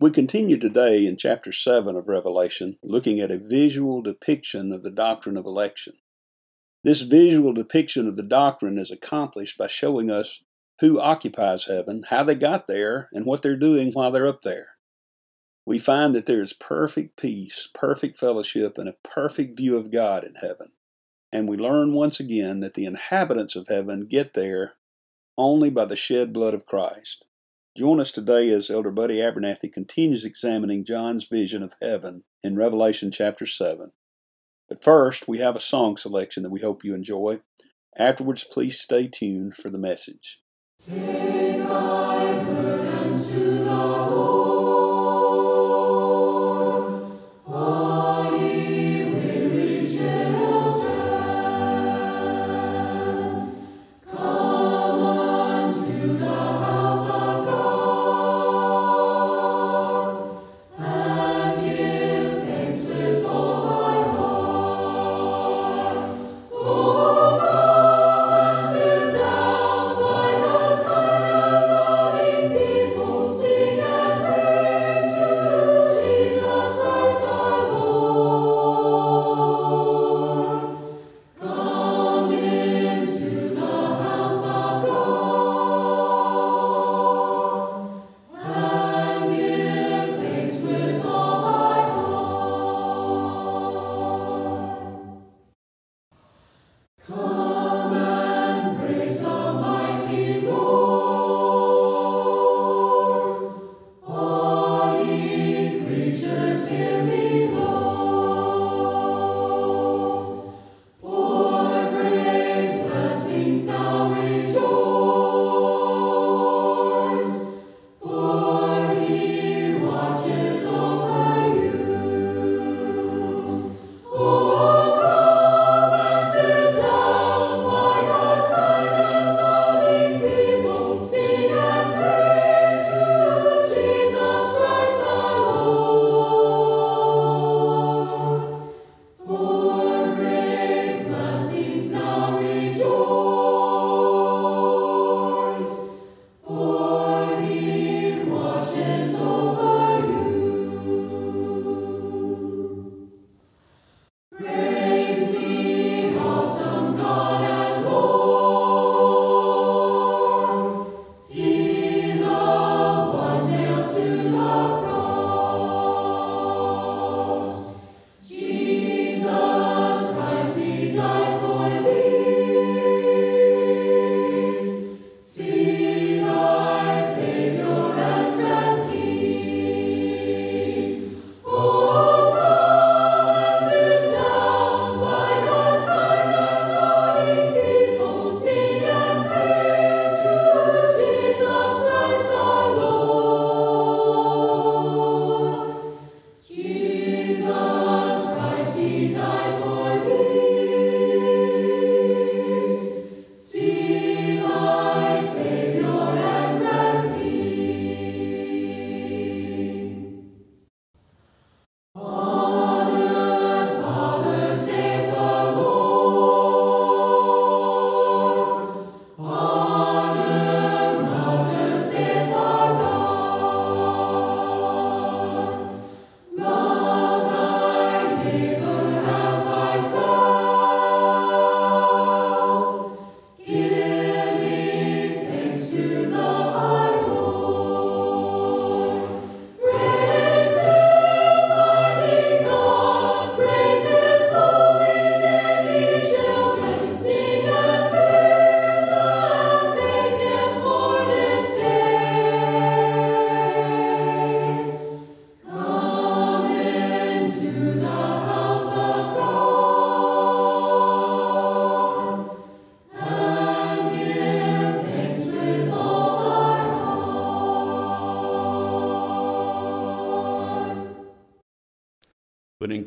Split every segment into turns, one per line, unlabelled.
We continue today in chapter 7 of Revelation, looking at a visual depiction of the doctrine of election. This visual depiction of the doctrine is accomplished by showing us who occupies heaven, how they got there, and what they're doing while they're up there. We find that there is perfect peace, perfect fellowship, and a perfect view of God in heaven. And we learn once again that the inhabitants of heaven get there only by the shed blood of Christ. Join us today as Elder Buddy Abernathy continues examining John's vision of heaven in Revelation chapter 7. But first, we have a song selection that we hope you enjoy. Afterwards, please stay tuned for the message.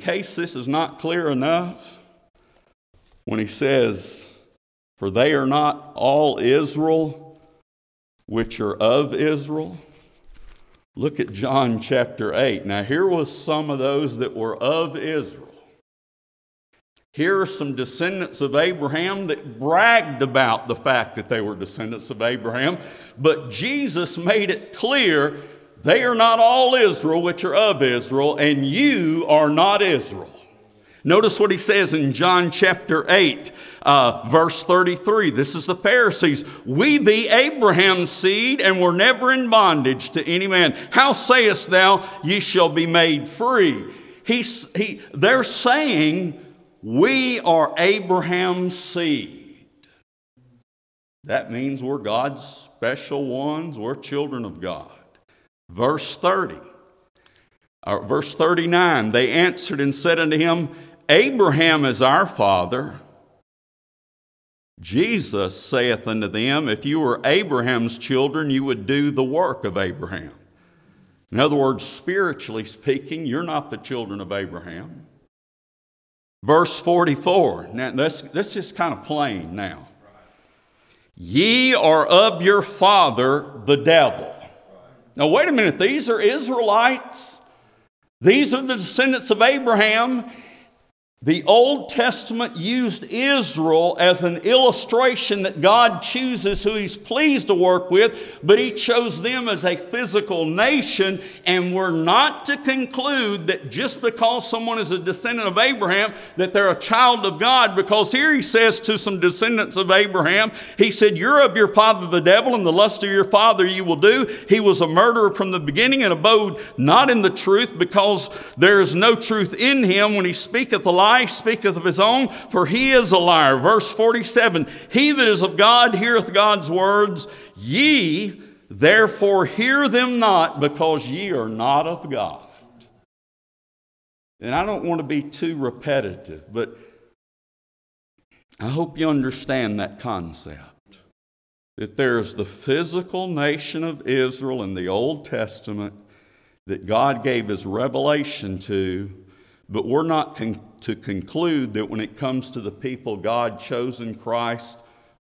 Case this is not clear enough, when he says, For they are not all Israel which are of Israel, look at John chapter 8. Now, here was some of those that were of Israel. Here are some descendants of Abraham that bragged about the fact that they were descendants of Abraham, but Jesus made it clear they are not all Israel which are of Israel, and you are not Israel. Notice what he says in John chapter 8, uh, verse 33. This is the Pharisees. We be Abraham's seed, and were never in bondage to any man. How sayest thou, ye shall be made free? He, he, they're saying, we are Abraham's seed. That means we're God's special ones, we're children of God. Verse 30, or uh, verse 39, they answered and said unto him, Abraham is our father. Jesus saith unto them, If you were Abraham's children, you would do the work of Abraham. In other words, spiritually speaking, you're not the children of Abraham. Verse 44. Now, this, this is kind of plain now. Ye are of your father, the devil. Now, wait a minute. These are Israelites. These are the descendants of Abraham. The Old Testament used Israel as an illustration that God chooses who He's pleased to work with, but He chose them as a physical nation. And we're not to conclude that just because someone is a descendant of Abraham, that they're a child of God, because here He says to some descendants of Abraham, He said, You're of your father the devil, and the lust of your father you will do. He was a murderer from the beginning and abode not in the truth, because there is no truth in him when he speaketh a lie speaketh of his own, for he is a liar. Verse 47 He that is of God heareth God's words. Ye therefore hear them not, because ye are not of God. And I don't want to be too repetitive, but I hope you understand that concept. That there's the physical nation of Israel in the Old Testament that God gave his revelation to, but we're not con- to conclude that when it comes to the people God chose in Christ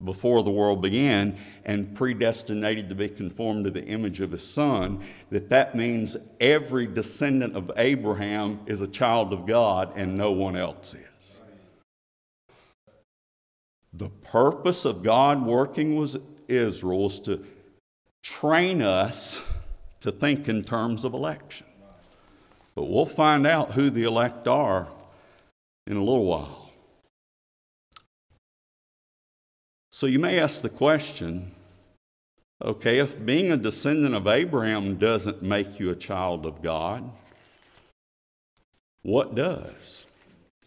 before the world began and predestinated to be conformed to the image of his son that that means every descendant of Abraham is a child of God and no one else is. The purpose of God working with Israel is to train us to think in terms of election. But we'll find out who the elect are in a little while. So you may ask the question okay, if being a descendant of Abraham doesn't make you a child of God, what does?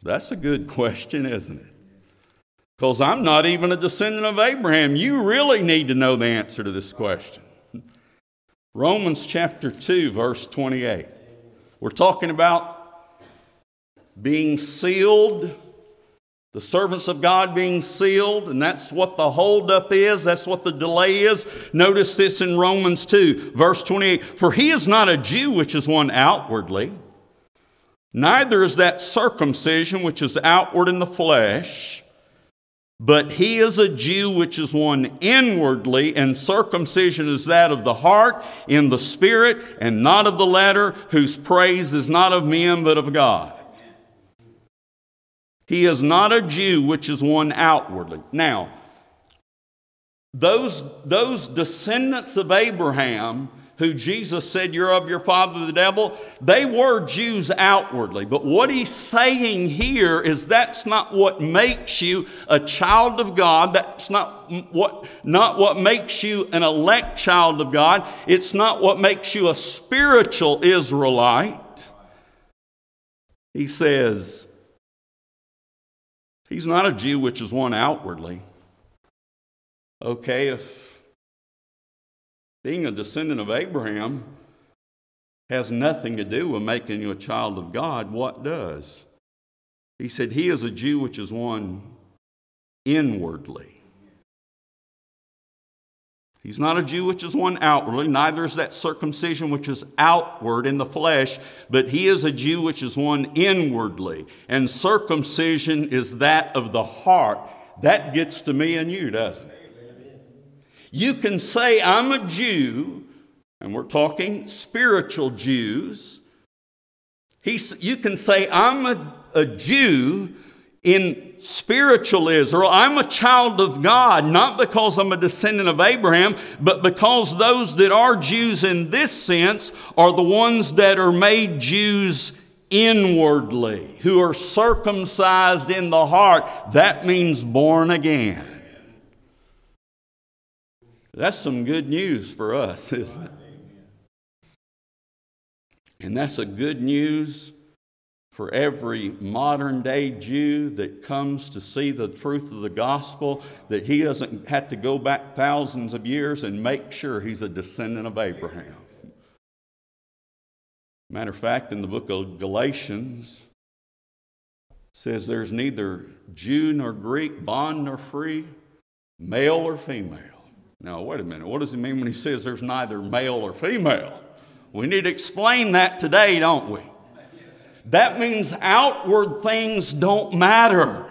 That's a good question, isn't it? Because I'm not even a descendant of Abraham. You really need to know the answer to this question. Romans chapter 2, verse 28. We're talking about being sealed, the servants of God being sealed, and that's what the holdup is, that's what the delay is. Notice this in Romans 2, verse 28 For he is not a Jew which is one outwardly, neither is that circumcision which is outward in the flesh. But he is a Jew which is one inwardly, and circumcision is that of the heart, in the spirit, and not of the letter, whose praise is not of men, but of God. He is not a Jew, which is one outwardly. Now, those, those descendants of Abraham who Jesus said, You're of your father the devil, they were Jews outwardly. But what he's saying here is that's not what makes you a child of God. That's not what, not what makes you an elect child of God. It's not what makes you a spiritual Israelite. He says, He's not a Jew, which is one outwardly. Okay, if being a descendant of Abraham has nothing to do with making you a child of God, what does? He said, He is a Jew, which is one inwardly. He's not a Jew which is one outwardly, neither is that circumcision which is outward in the flesh, but he is a Jew which is one inwardly. And circumcision is that of the heart. That gets to me and you, doesn't it? You can say, I'm a Jew, and we're talking spiritual Jews. He's, you can say, I'm a, a Jew in spiritual Israel. I'm a child of God, not because I'm a descendant of Abraham, but because those that are Jews in this sense are the ones that are made Jews inwardly, who are circumcised in the heart. That means born again. That's some good news for us, isn't it? And that's a good news for every modern day Jew that comes to see the truth of the gospel, that he doesn't have to go back thousands of years and make sure he's a descendant of Abraham. Matter of fact, in the book of Galatians, says there's neither Jew nor Greek, bond nor free, male or female. Now, wait a minute. What does he mean when he says there's neither male or female? We need to explain that today, don't we? That means outward things don't matter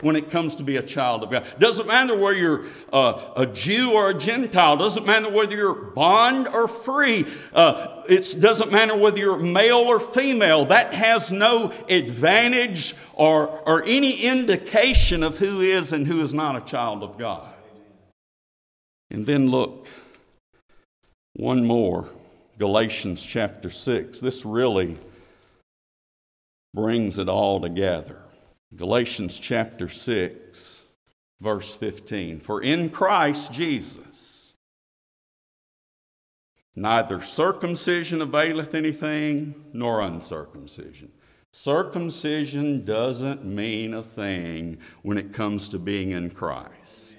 when it comes to be a child of God. Doesn't matter whether you're a Jew or a Gentile. Doesn't matter whether you're bond or free. Uh, it doesn't matter whether you're male or female. That has no advantage or, or any indication of who is and who is not a child of God. And then look, one more Galatians chapter 6. This really brings it all together. Galatians chapter 6, verse 15. For in Christ Jesus, neither circumcision availeth anything, nor uncircumcision. Circumcision doesn't mean a thing when it comes to being in Christ.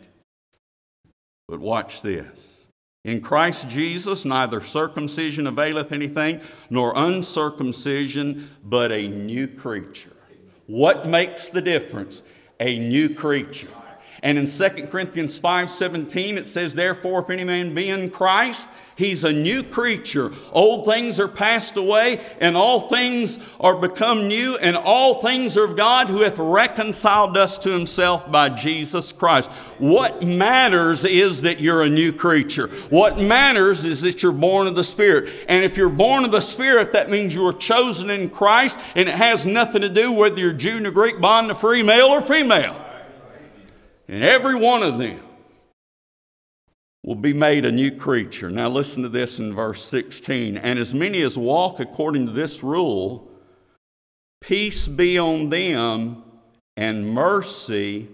But watch this. In Christ Jesus, neither circumcision availeth anything, nor uncircumcision, but a new creature. What makes the difference? A new creature. And in 2 Corinthians 5:17 it says, Therefore, if any man be in Christ, He's a new creature. Old things are passed away, and all things are become new, and all things are of God who hath reconciled us to himself by Jesus Christ. What matters is that you're a new creature. What matters is that you're born of the Spirit. And if you're born of the Spirit, that means you were chosen in Christ, and it has nothing to do whether you're Jew, or Greek, bond, or free, male, or female. And every one of them will be made a new creature. Now, listen to this in verse 16. And as many as walk according to this rule, peace be on them and mercy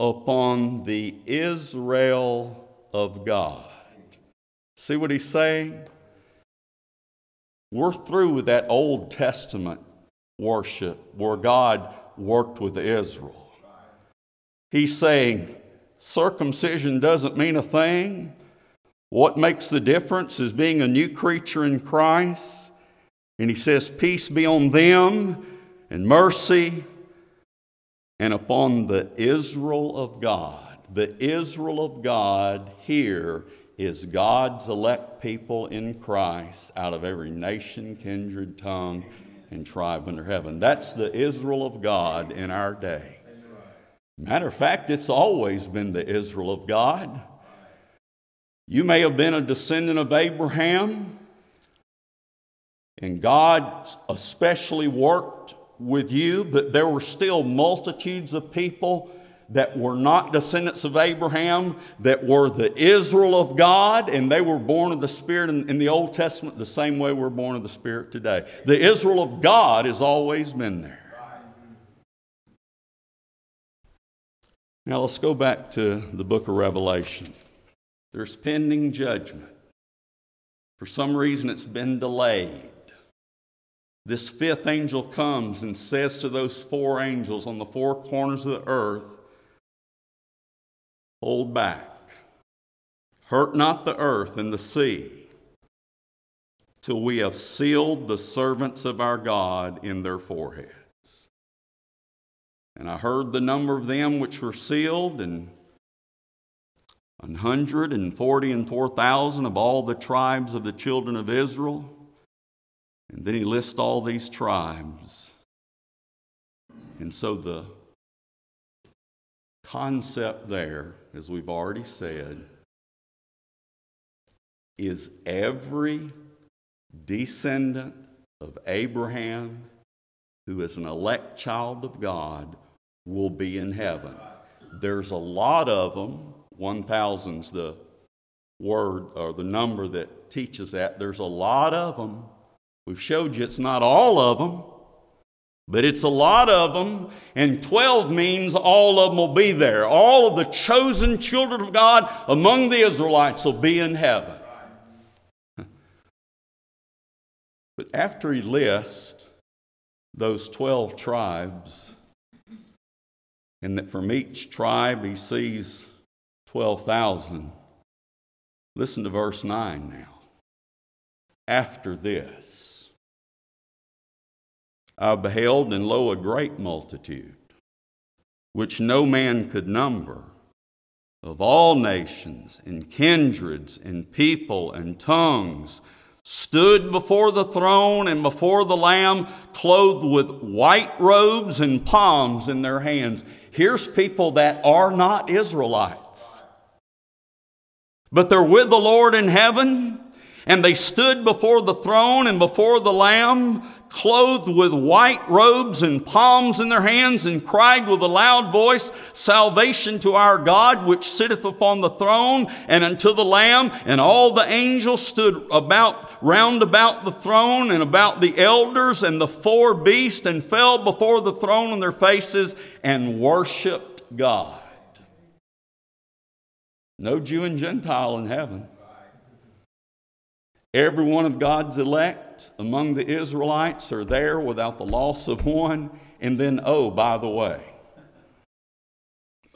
upon the Israel of God. See what he's saying? We're through with that Old Testament worship where God worked with Israel. He's saying, circumcision doesn't mean a thing. What makes the difference is being a new creature in Christ. And he says, Peace be on them and mercy and upon the Israel of God. The Israel of God here is God's elect people in Christ out of every nation, kindred, tongue, and tribe under heaven. That's the Israel of God in our day. Matter of fact, it's always been the Israel of God. You may have been a descendant of Abraham, and God especially worked with you, but there were still multitudes of people that were not descendants of Abraham, that were the Israel of God, and they were born of the Spirit in, in, the Old Testament the same way we're born of the Spirit today. The Israel of God has always been there. Now let's go back to the book of Revelation. There's pending judgment. For some reason, it's been delayed. This fifth angel comes and says to those four angels on the four corners of the earth, Hold back. Hurt not the earth and the sea till we have sealed the servants of our God in their forehead. And I heard the number of them which were sealed, and 140 and 4,000 of all the tribes of the children of Israel. And then he lists all these tribes. And so the concept there, as we've already said, is every descendant of Abraham who is an elect child of God will be in heaven. There's a lot of them. 1,000's the word or the number that teaches that. There's a lot of them. We've showed you it's not all of them, but it's a lot of them. And 12 means all of them will be there. All of the chosen children of God among the Israelites will be in heaven. But after he lists those 12 tribes, and that from each tribe he sees 12,000, listen to verse 9 now. After this, I beheld, and lo, a great multitude, which no man could number, of all nations, and kindreds, and people, and tongues stood before the throne and before the Lamb, clothed with white robes and palms in their hands. Here's people that are not Israelites, but they're with the Lord in heaven, and they stood before the throne and before the Lamb, clothed with white robes and palms in their hands, and cried with a loud voice, Salvation to our God, which sitteth upon the throne, and unto the Lamb. And all the angels stood about round about the throne and about the elders and the four beasts, and fell before the throne on their faces and worshiped God. No Jew and Gentile in heaven. Every one of God's elect among the Israelites are there without the loss of one. And then, oh, by the way,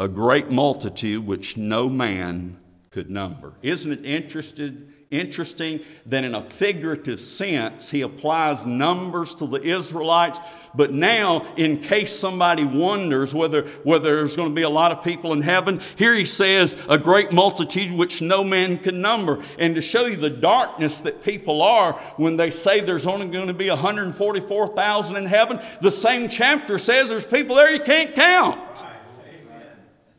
a great multitude which no man could number. Isn't it interested, interesting that in a figurative sense he applies numbers to the Israelites, but now, in case somebody wonders whether, whether there's going to be a lot of people in heaven, here he says, a great multitude which no man can number. And to show you the darkness that people are when they say there's only going to be 144,000 in heaven, the same chapter says there's people there you can't count.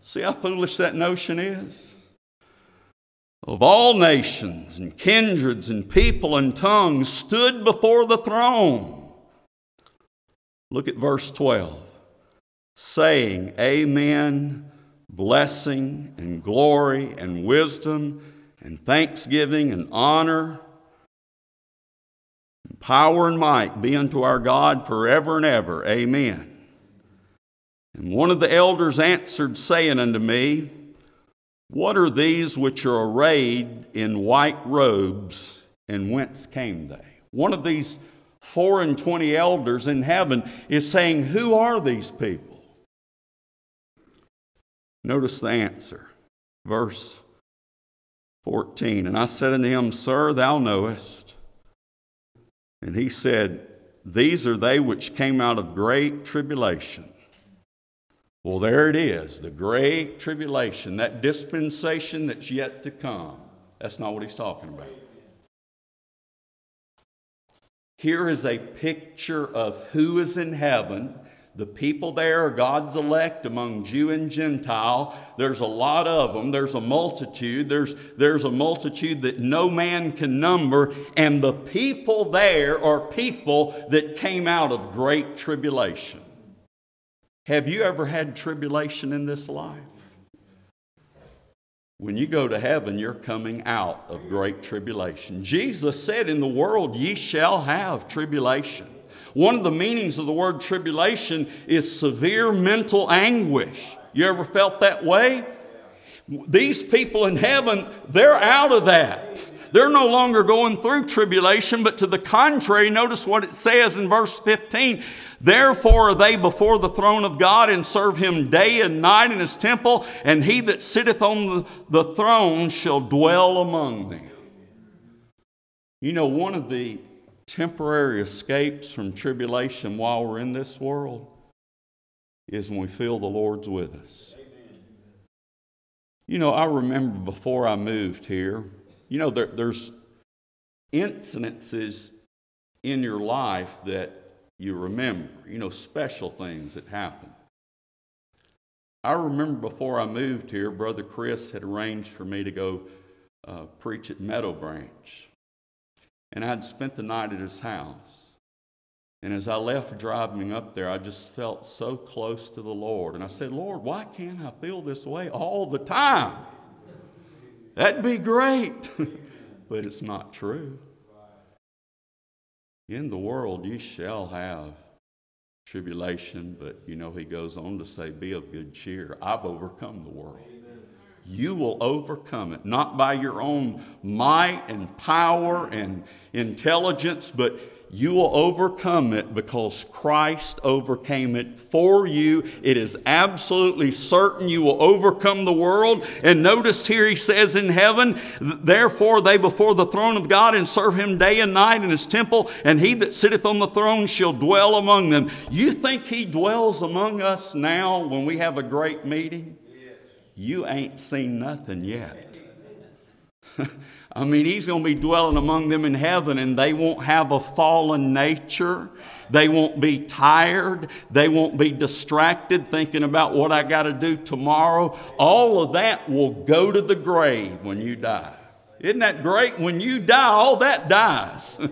See how foolish that notion is? Of all nations and kindreds and people and tongues stood before the throne. Look at verse 12 saying, Amen, blessing and glory and wisdom and thanksgiving and honor. And power and might be unto our God forever and ever. Amen. And one of the elders answered, saying unto me, what are these which are arrayed in white robes, and whence came they? One of these four and twenty elders in heaven is saying, Who are these people? Notice the answer. Verse 14. And I said unto him, Sir, thou knowest. And he said, These are they which came out of great tribulation well, there it is, the great tribulation, that dispensation that's yet to come. That's not what he's talking about. Here is a picture of who is in heaven. The people there are God's elect among Jew and Gentile. There's a lot of them. There's a multitude. There's, there's a multitude that no man can number. And the people there are people that came out of great tribulation. Have you ever had tribulation in this life? When you go to heaven, you're coming out of great tribulation. Jesus said, In the world ye shall have tribulation. One of the meanings of the word tribulation is severe mental anguish. You ever felt that way? These people in heaven, they're out of that. They're no longer going through tribulation, but to the contrary, notice what it says in verse 15 Therefore are they before the throne of God and serve him day and night in his temple, and he that sitteth on the throne shall dwell among them. You know, one of the temporary escapes from tribulation while we're in this world is when we feel the Lord's with us. You know, I remember before I moved here, you know, there, there's incidences in your life that you remember, you know, special things that happen. I remember before I moved here, Brother Chris had arranged for me to go uh, preach at Meadow Branch. And I'd spent the night at his house. And as I left driving up there, I just felt so close to the Lord. And I said, Lord, why can't I feel this way all the time? That'd be great. but it's not true. In the world you shall have tribulation, but you know, he goes on to say, Be of good cheer. I've overcome the world. You will overcome it, not by your own might and power and intelligence, but you will overcome it because Christ overcame it for you. It is absolutely certain you will overcome the world. And notice here he says in heaven, Therefore they before the throne of God and serve him day and night in his temple, and he that sitteth on the throne shall dwell among them. You think he dwells among us now when we have a great meeting? You ain't seen nothing yet. I mean, he's going to be dwelling among them in heaven, and they won't have a fallen nature. They won't be tired. They won't be distracted thinking about what I got to do tomorrow. All of that will go to the grave when you die. Isn't that great? When you die, all that dies.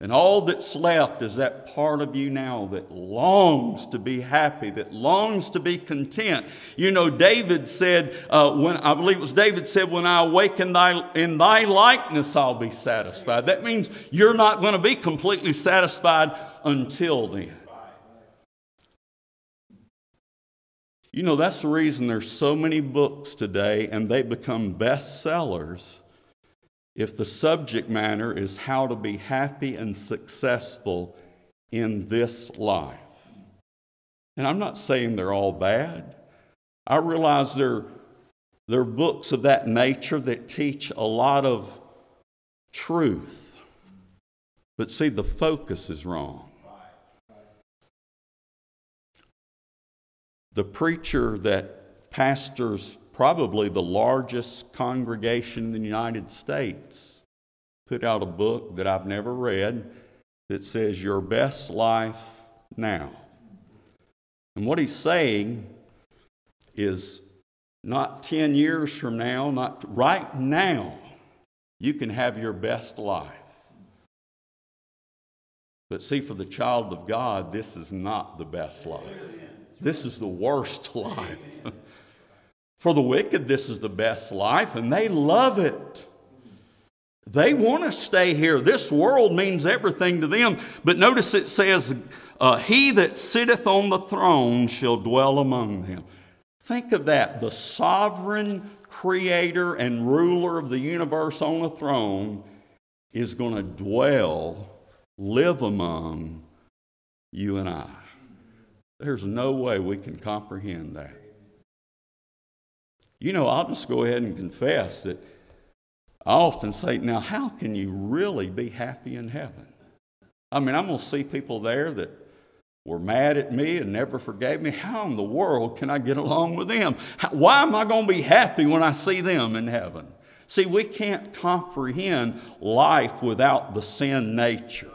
And all that's left is that part of you now that longs to be happy, that longs to be content. You know, David said, uh, when I believe it was David said, When I awaken thy, in thy likeness, I'll be satisfied. That means you're not going to be completely satisfied until then. You know, that's the reason there's so many books today and they become bestsellers if the subject matter is how to be happy and successful in this life. And I'm not saying they're all bad. I realize there, there are books of that nature that teach a lot of truth. But see, the focus is wrong. The preacher that pastors probably the largest congregation in the United States, put out a book that I've never read that says, Your Best Life Now. And what he's saying is not 10 years from now, not right now, you can have your best life. But see, for the child of God, this is not the best life. This is the worst life. For the wicked, this is the best life, and they love it. They want to stay here. This world means everything to them. But notice it says, uh, He that sitteth on the throne shall dwell among them. Think of that. The sovereign creator and ruler of the universe on the throne is going to dwell, live among you and I. There's no way we can comprehend that. You know, I'll just go ahead and confess that I often say, now, how can you really be happy in heaven? I mean, I'm going to see people there that were mad at me and never forgave me. How in the world can I get along with them? How, why am I going to be happy when I see them in heaven? See, we can't comprehend life without the sin nature.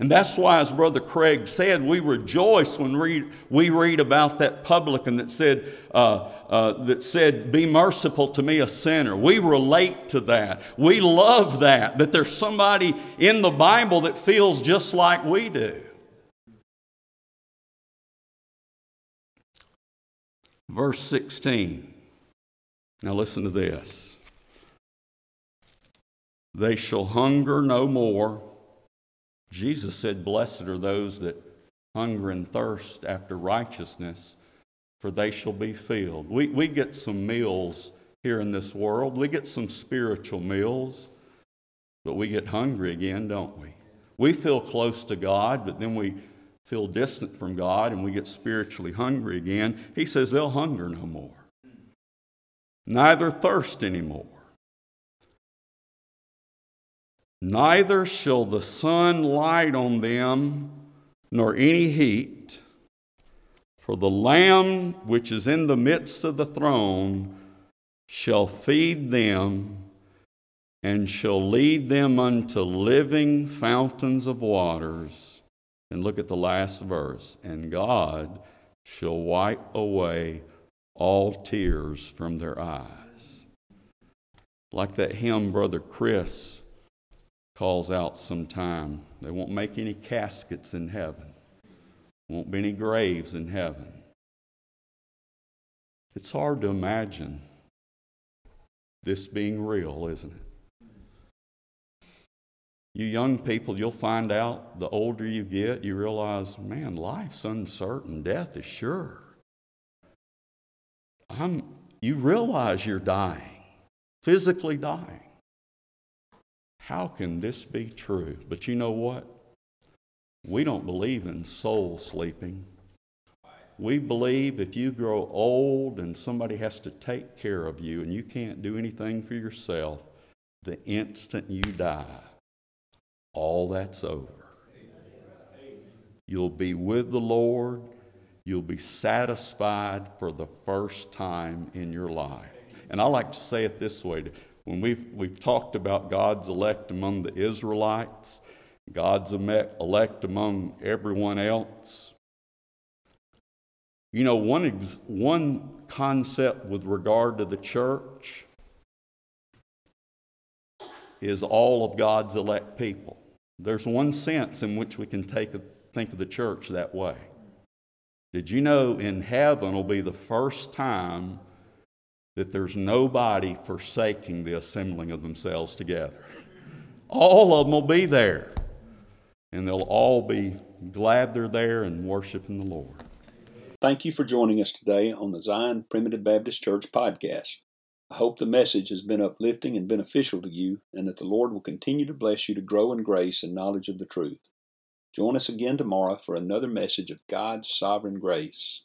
And that's why, as Brother Craig said, we rejoice when we, we read about that publican that said, uh, uh, that said, Be merciful to me, a sinner. We relate to that. We love that, that there's somebody in the Bible that feels just like we do. Verse 16. Now listen to this. They shall hunger no more Jesus said, Blessed are those that hunger and thirst after righteousness, for they shall be filled. We, we get some meals here in this world, we get some spiritual meals, but we get hungry again, don't we? We feel close to God, but then we feel distant from God and we get spiritually hungry again. He says they'll hunger no more, neither thirst anymore. Neither shall the sun light on them, nor any heat. For the Lamb which is in the midst of the throne shall feed them and shall lead them unto living fountains of waters. And look at the last verse. And God shall wipe away all tears from their eyes. Like that hymn Brother Chris calls out sometime. They won't make any caskets in heaven, won't be any graves in heaven. It's hard to imagine this being real, isn't it? You young people, you'll find out the older you get, you realize, man, life's uncertain, death is sure. I'm, you realize you're dying, physically dying. How can this be true? But you know what? We don't believe in soul sleeping. We believe if you grow old and somebody has to take care of you and you can't do anything for yourself, the instant you die, all that's over. You'll be with the Lord. You'll be satisfied for the first time in your life. And I like to say it this way when we've, we've talked about God's elect among the Israelites, God's elect among everyone else. You know, one, ex- one concept with regard to the church is all of God's elect people. There's one sense in which we can take a, think of the church that way. Did you know in heaven will be the first time that there's nobody forsaking the assembling of themselves together? All of them will be there, and they'll all be glad they're there and worshiping the Lord.
Thank you for joining us today on the Zion Primitive Baptist Church podcast. I hope the message has been uplifting and beneficial to you, and that the Lord will continue to bless you to grow in grace and knowledge of the truth. Join us again tomorrow for another message of God's sovereign grace.